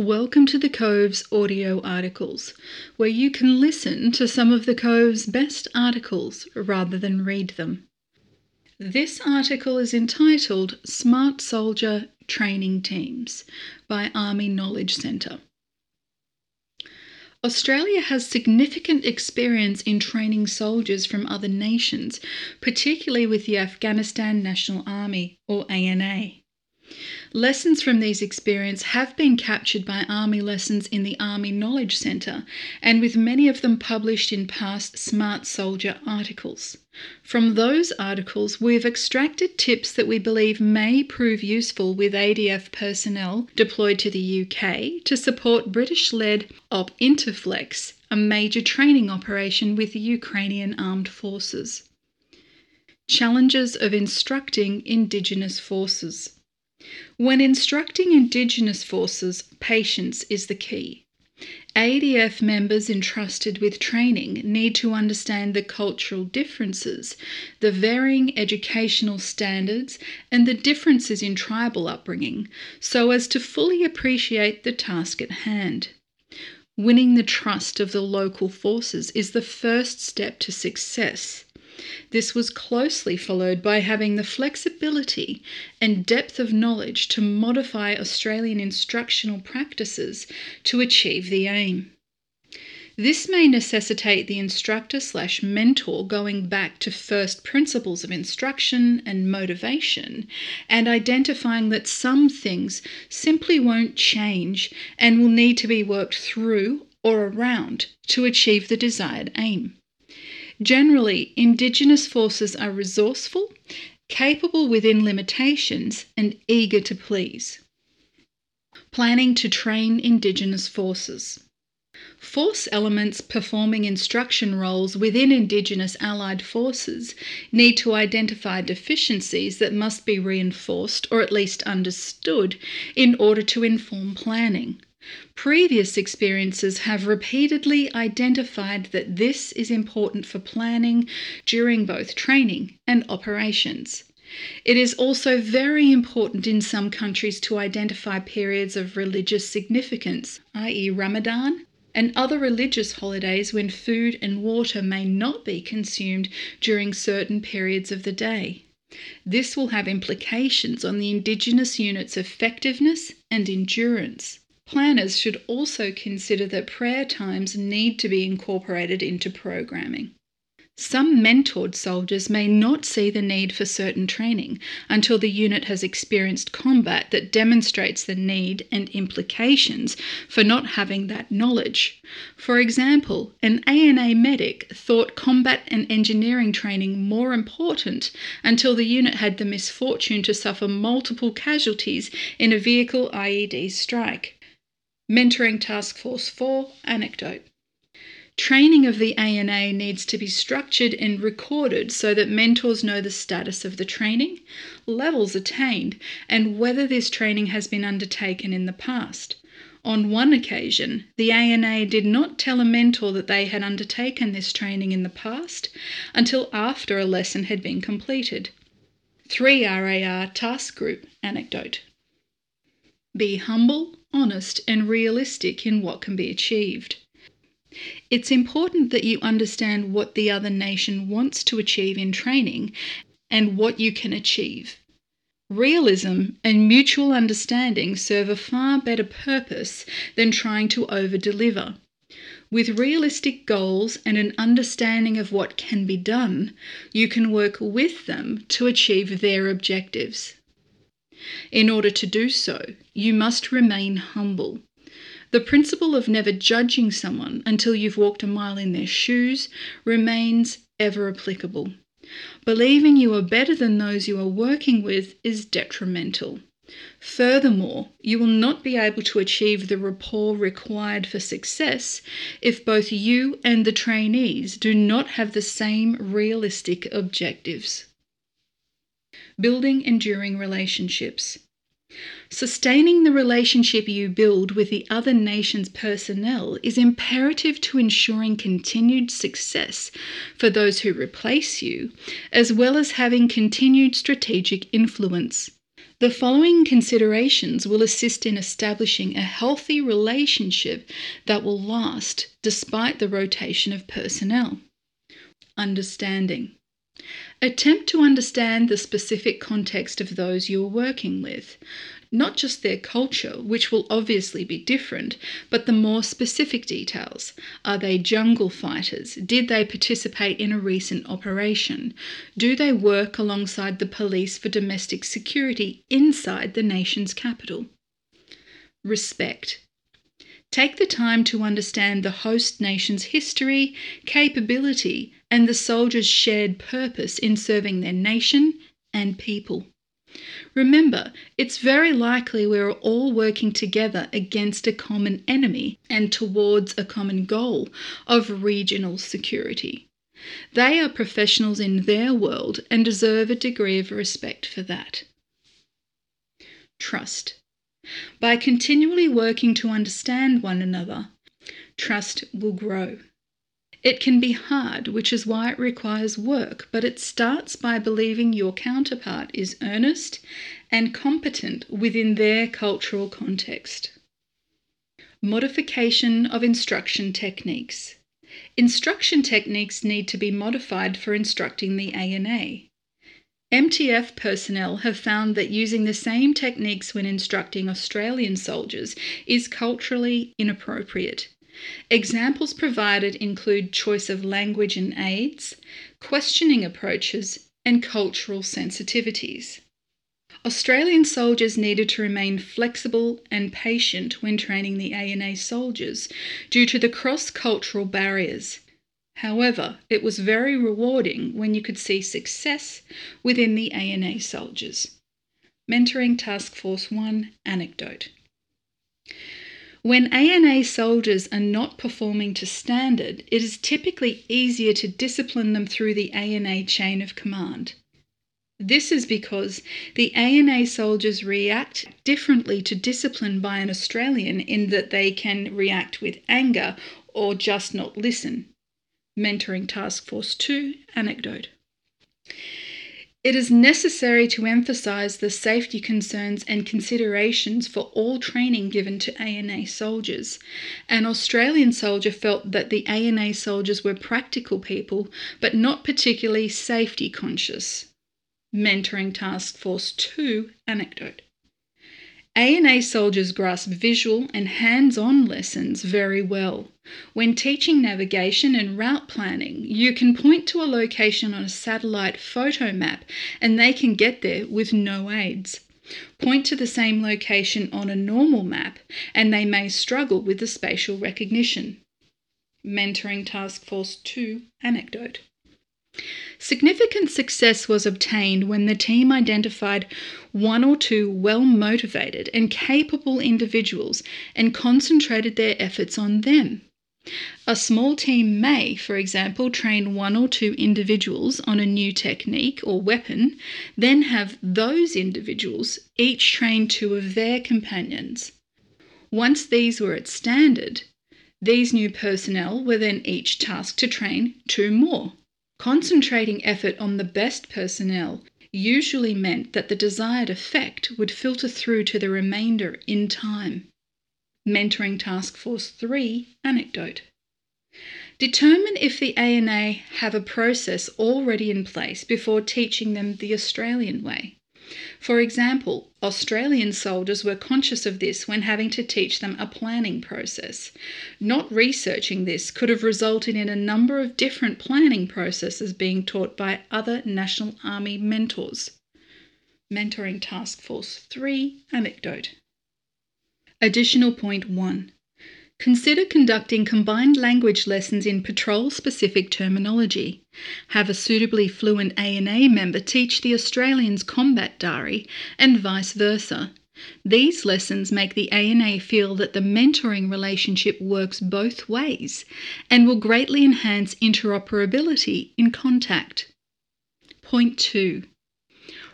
Welcome to the Cove's audio articles, where you can listen to some of the Cove's best articles rather than read them. This article is entitled Smart Soldier Training Teams by Army Knowledge Centre. Australia has significant experience in training soldiers from other nations, particularly with the Afghanistan National Army, or ANA. Lessons from these experiences have been captured by Army Lessons in the Army Knowledge Centre, and with many of them published in past Smart Soldier articles. From those articles, we've extracted tips that we believe may prove useful with ADF personnel deployed to the UK to support British led Op Interflex, a major training operation with the Ukrainian Armed Forces. Challenges of instructing Indigenous forces. When instructing Indigenous forces, patience is the key. ADF members entrusted with training need to understand the cultural differences, the varying educational standards, and the differences in tribal upbringing so as to fully appreciate the task at hand. Winning the trust of the local forces is the first step to success. This was closely followed by having the flexibility and depth of knowledge to modify Australian instructional practices to achieve the aim. This may necessitate the instructor slash mentor going back to first principles of instruction and motivation and identifying that some things simply won't change and will need to be worked through or around to achieve the desired aim. Generally, Indigenous forces are resourceful, capable within limitations, and eager to please. Planning to train Indigenous forces. Force elements performing instruction roles within Indigenous allied forces need to identify deficiencies that must be reinforced or at least understood in order to inform planning. Previous experiences have repeatedly identified that this is important for planning during both training and operations. It is also very important in some countries to identify periods of religious significance, i.e., Ramadan, and other religious holidays when food and water may not be consumed during certain periods of the day. This will have implications on the Indigenous unit's effectiveness and endurance. Planners should also consider that prayer times need to be incorporated into programming. Some mentored soldiers may not see the need for certain training until the unit has experienced combat that demonstrates the need and implications for not having that knowledge. For example, an ANA medic thought combat and engineering training more important until the unit had the misfortune to suffer multiple casualties in a vehicle IED strike. Mentoring Task Force 4 Anecdote. Training of the ANA needs to be structured and recorded so that mentors know the status of the training, levels attained, and whether this training has been undertaken in the past. On one occasion, the ANA did not tell a mentor that they had undertaken this training in the past until after a lesson had been completed. 3 RAR Task Group Anecdote. Be humble, honest, and realistic in what can be achieved. It's important that you understand what the other nation wants to achieve in training and what you can achieve. Realism and mutual understanding serve a far better purpose than trying to over deliver. With realistic goals and an understanding of what can be done, you can work with them to achieve their objectives. In order to do so, you must remain humble. The principle of never judging someone until you've walked a mile in their shoes remains ever applicable. Believing you are better than those you are working with is detrimental. Furthermore, you will not be able to achieve the rapport required for success if both you and the trainees do not have the same realistic objectives. Building enduring relationships. Sustaining the relationship you build with the other nation's personnel is imperative to ensuring continued success for those who replace you, as well as having continued strategic influence. The following considerations will assist in establishing a healthy relationship that will last despite the rotation of personnel. Understanding. Attempt to understand the specific context of those you are working with, not just their culture, which will obviously be different, but the more specific details. Are they jungle fighters? Did they participate in a recent operation? Do they work alongside the police for domestic security inside the nation's capital? Respect. Take the time to understand the host nation's history, capability, and the soldiers' shared purpose in serving their nation and people. Remember, it's very likely we're all working together against a common enemy and towards a common goal of regional security. They are professionals in their world and deserve a degree of respect for that. Trust. By continually working to understand one another, trust will grow. It can be hard, which is why it requires work, but it starts by believing your counterpart is earnest and competent within their cultural context. Modification of instruction techniques. Instruction techniques need to be modified for instructing the ANA. MTF personnel have found that using the same techniques when instructing Australian soldiers is culturally inappropriate. Examples provided include choice of language and aids, questioning approaches, and cultural sensitivities. Australian soldiers needed to remain flexible and patient when training the ANA soldiers due to the cross cultural barriers. However, it was very rewarding when you could see success within the ANA soldiers. Mentoring Task Force 1 Anecdote when ANA soldiers are not performing to standard, it is typically easier to discipline them through the ANA chain of command. This is because the ANA soldiers react differently to discipline by an Australian in that they can react with anger or just not listen. Mentoring Task Force 2 Anecdote. It is necessary to emphasise the safety concerns and considerations for all training given to ANA soldiers. An Australian soldier felt that the ANA soldiers were practical people, but not particularly safety conscious. Mentoring Task Force 2 Anecdote ANA soldiers grasp visual and hands on lessons very well. When teaching navigation and route planning, you can point to a location on a satellite photo map and they can get there with no aids. Point to the same location on a normal map and they may struggle with the spatial recognition. Mentoring Task Force 2 Anecdote Significant success was obtained when the team identified one or two well motivated and capable individuals and concentrated their efforts on them. A small team may, for example, train one or two individuals on a new technique or weapon, then have those individuals each train two of their companions. Once these were at standard, these new personnel were then each tasked to train two more. Concentrating effort on the best personnel usually meant that the desired effect would filter through to the remainder in time. Mentoring Task Force 3 Anecdote Determine if the ANA have a process already in place before teaching them the Australian way. For example, Australian soldiers were conscious of this when having to teach them a planning process. Not researching this could have resulted in a number of different planning processes being taught by other National Army mentors. Mentoring Task Force 3 Anecdote. Additional point 1 Consider conducting combined language lessons in patrol specific terminology. Have a suitably fluent ANA member teach the Australians combat Dari and vice versa. These lessons make the ANA feel that the mentoring relationship works both ways and will greatly enhance interoperability in contact. Point 2.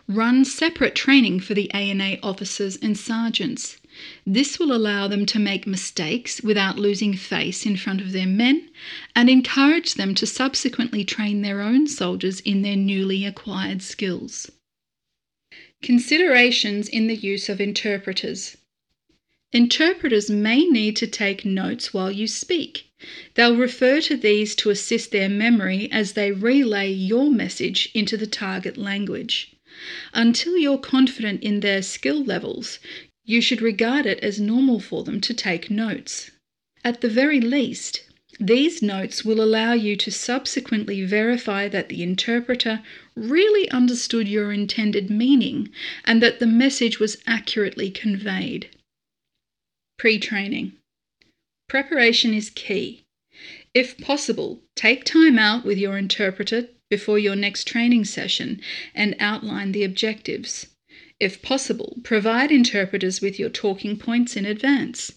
Run separate training for the ANA officers and sergeants. This will allow them to make mistakes without losing face in front of their men and encourage them to subsequently train their own soldiers in their newly acquired skills. Considerations in the use of interpreters. Interpreters may need to take notes while you speak. They'll refer to these to assist their memory as they relay your message into the target language. Until you're confident in their skill levels, you should regard it as normal for them to take notes. At the very least, these notes will allow you to subsequently verify that the interpreter really understood your intended meaning and that the message was accurately conveyed. Pre training. Preparation is key. If possible, take time out with your interpreter before your next training session and outline the objectives. If possible, provide interpreters with your talking points in advance.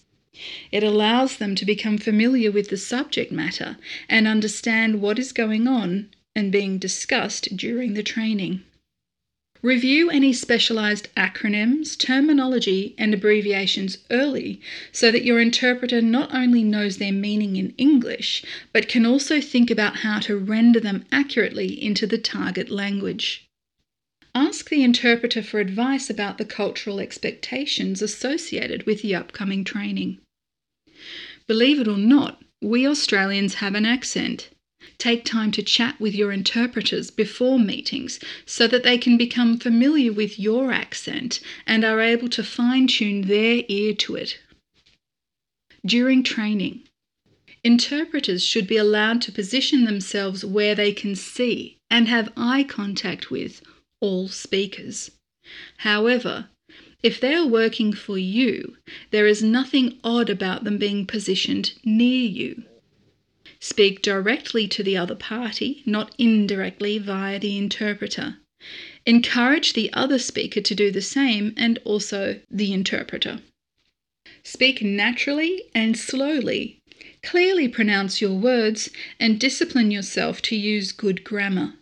It allows them to become familiar with the subject matter and understand what is going on and being discussed during the training. Review any specialized acronyms, terminology, and abbreviations early so that your interpreter not only knows their meaning in English, but can also think about how to render them accurately into the target language. Ask the interpreter for advice about the cultural expectations associated with the upcoming training. Believe it or not, we Australians have an accent. Take time to chat with your interpreters before meetings so that they can become familiar with your accent and are able to fine tune their ear to it. During training, interpreters should be allowed to position themselves where they can see and have eye contact with all speakers. However, if they are working for you, there is nothing odd about them being positioned near you. Speak directly to the other party, not indirectly via the interpreter. Encourage the other speaker to do the same and also the interpreter. Speak naturally and slowly. Clearly pronounce your words and discipline yourself to use good grammar.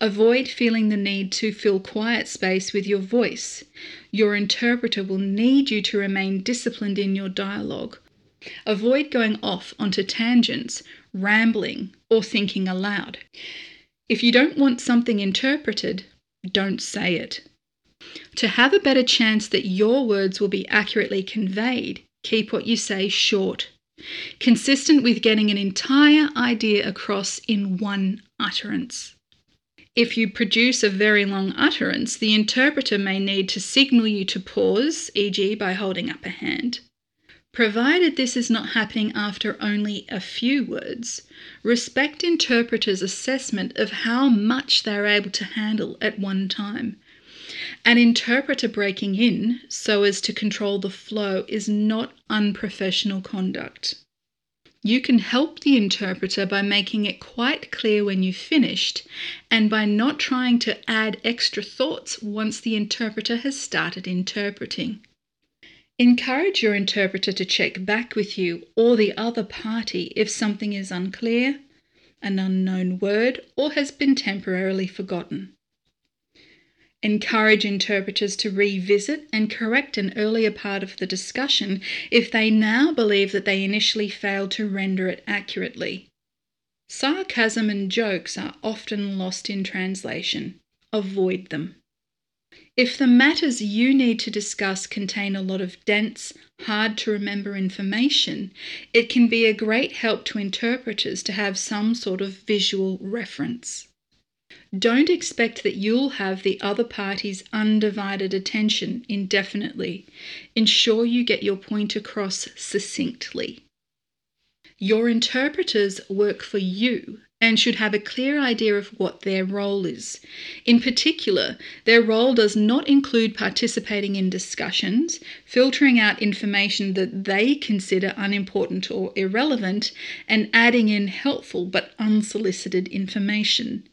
Avoid feeling the need to fill quiet space with your voice. Your interpreter will need you to remain disciplined in your dialogue. Avoid going off onto tangents, rambling, or thinking aloud. If you don't want something interpreted, don't say it. To have a better chance that your words will be accurately conveyed, keep what you say short, consistent with getting an entire idea across in one utterance. If you produce a very long utterance, the interpreter may need to signal you to pause, e.g., by holding up a hand. Provided this is not happening after only a few words, respect interpreters' assessment of how much they are able to handle at one time. An interpreter breaking in so as to control the flow is not unprofessional conduct. You can help the interpreter by making it quite clear when you've finished and by not trying to add extra thoughts once the interpreter has started interpreting. Encourage your interpreter to check back with you or the other party if something is unclear, an unknown word, or has been temporarily forgotten. Encourage interpreters to revisit and correct an earlier part of the discussion if they now believe that they initially failed to render it accurately. Sarcasm and jokes are often lost in translation. Avoid them. If the matters you need to discuss contain a lot of dense, hard to remember information, it can be a great help to interpreters to have some sort of visual reference. Don't expect that you'll have the other party's undivided attention indefinitely. Ensure you get your point across succinctly. Your interpreters work for you and should have a clear idea of what their role is. In particular, their role does not include participating in discussions, filtering out information that they consider unimportant or irrelevant, and adding in helpful but unsolicited information.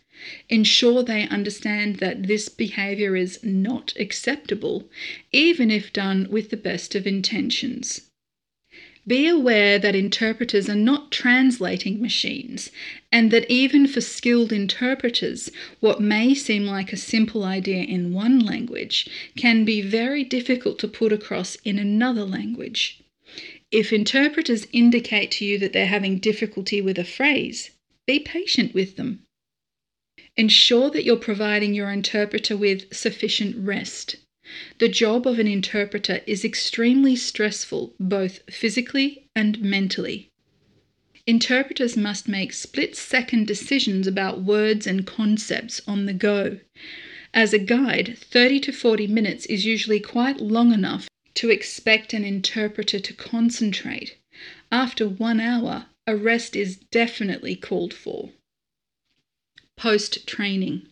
Ensure they understand that this behaviour is not acceptable, even if done with the best of intentions. Be aware that interpreters are not translating machines, and that even for skilled interpreters, what may seem like a simple idea in one language can be very difficult to put across in another language. If interpreters indicate to you that they're having difficulty with a phrase, be patient with them. Ensure that you're providing your interpreter with sufficient rest. The job of an interpreter is extremely stressful, both physically and mentally. Interpreters must make split second decisions about words and concepts on the go. As a guide, 30 to 40 minutes is usually quite long enough to expect an interpreter to concentrate. After one hour, a rest is definitely called for. Post training.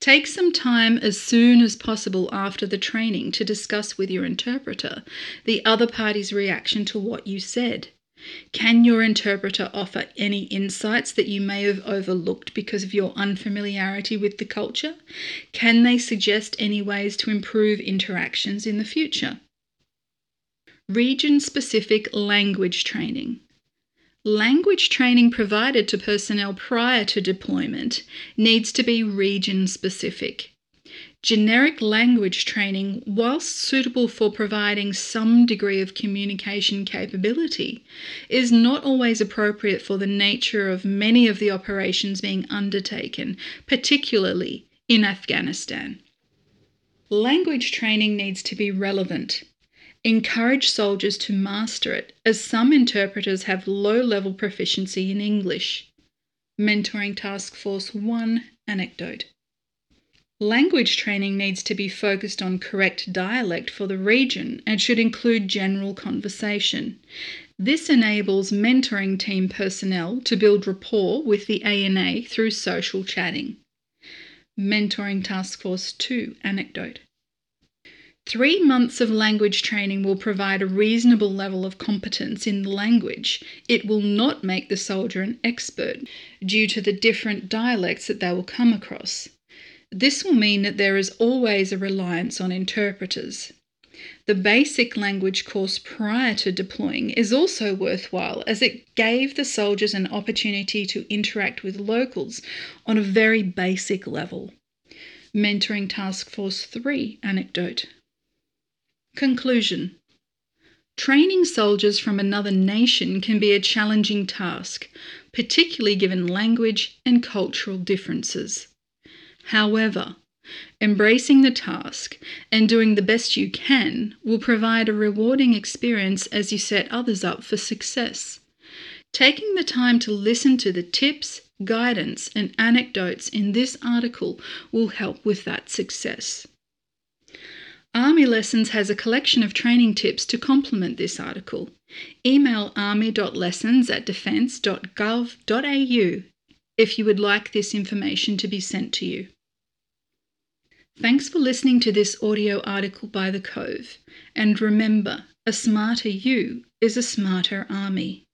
Take some time as soon as possible after the training to discuss with your interpreter the other party's reaction to what you said. Can your interpreter offer any insights that you may have overlooked because of your unfamiliarity with the culture? Can they suggest any ways to improve interactions in the future? Region specific language training. Language training provided to personnel prior to deployment needs to be region specific. Generic language training, whilst suitable for providing some degree of communication capability, is not always appropriate for the nature of many of the operations being undertaken, particularly in Afghanistan. Language training needs to be relevant. Encourage soldiers to master it, as some interpreters have low level proficiency in English. Mentoring Task Force 1 Anecdote Language training needs to be focused on correct dialect for the region and should include general conversation. This enables mentoring team personnel to build rapport with the ANA through social chatting. Mentoring Task Force 2 Anecdote Three months of language training will provide a reasonable level of competence in the language. It will not make the soldier an expert due to the different dialects that they will come across. This will mean that there is always a reliance on interpreters. The basic language course prior to deploying is also worthwhile as it gave the soldiers an opportunity to interact with locals on a very basic level. Mentoring Task Force 3 anecdote. Conclusion Training soldiers from another nation can be a challenging task, particularly given language and cultural differences. However, embracing the task and doing the best you can will provide a rewarding experience as you set others up for success. Taking the time to listen to the tips, guidance, and anecdotes in this article will help with that success. Army Lessons has a collection of training tips to complement this article. Email army.lessons at defence.gov.au if you would like this information to be sent to you. Thanks for listening to this audio article by The Cove. And remember, a smarter you is a smarter army.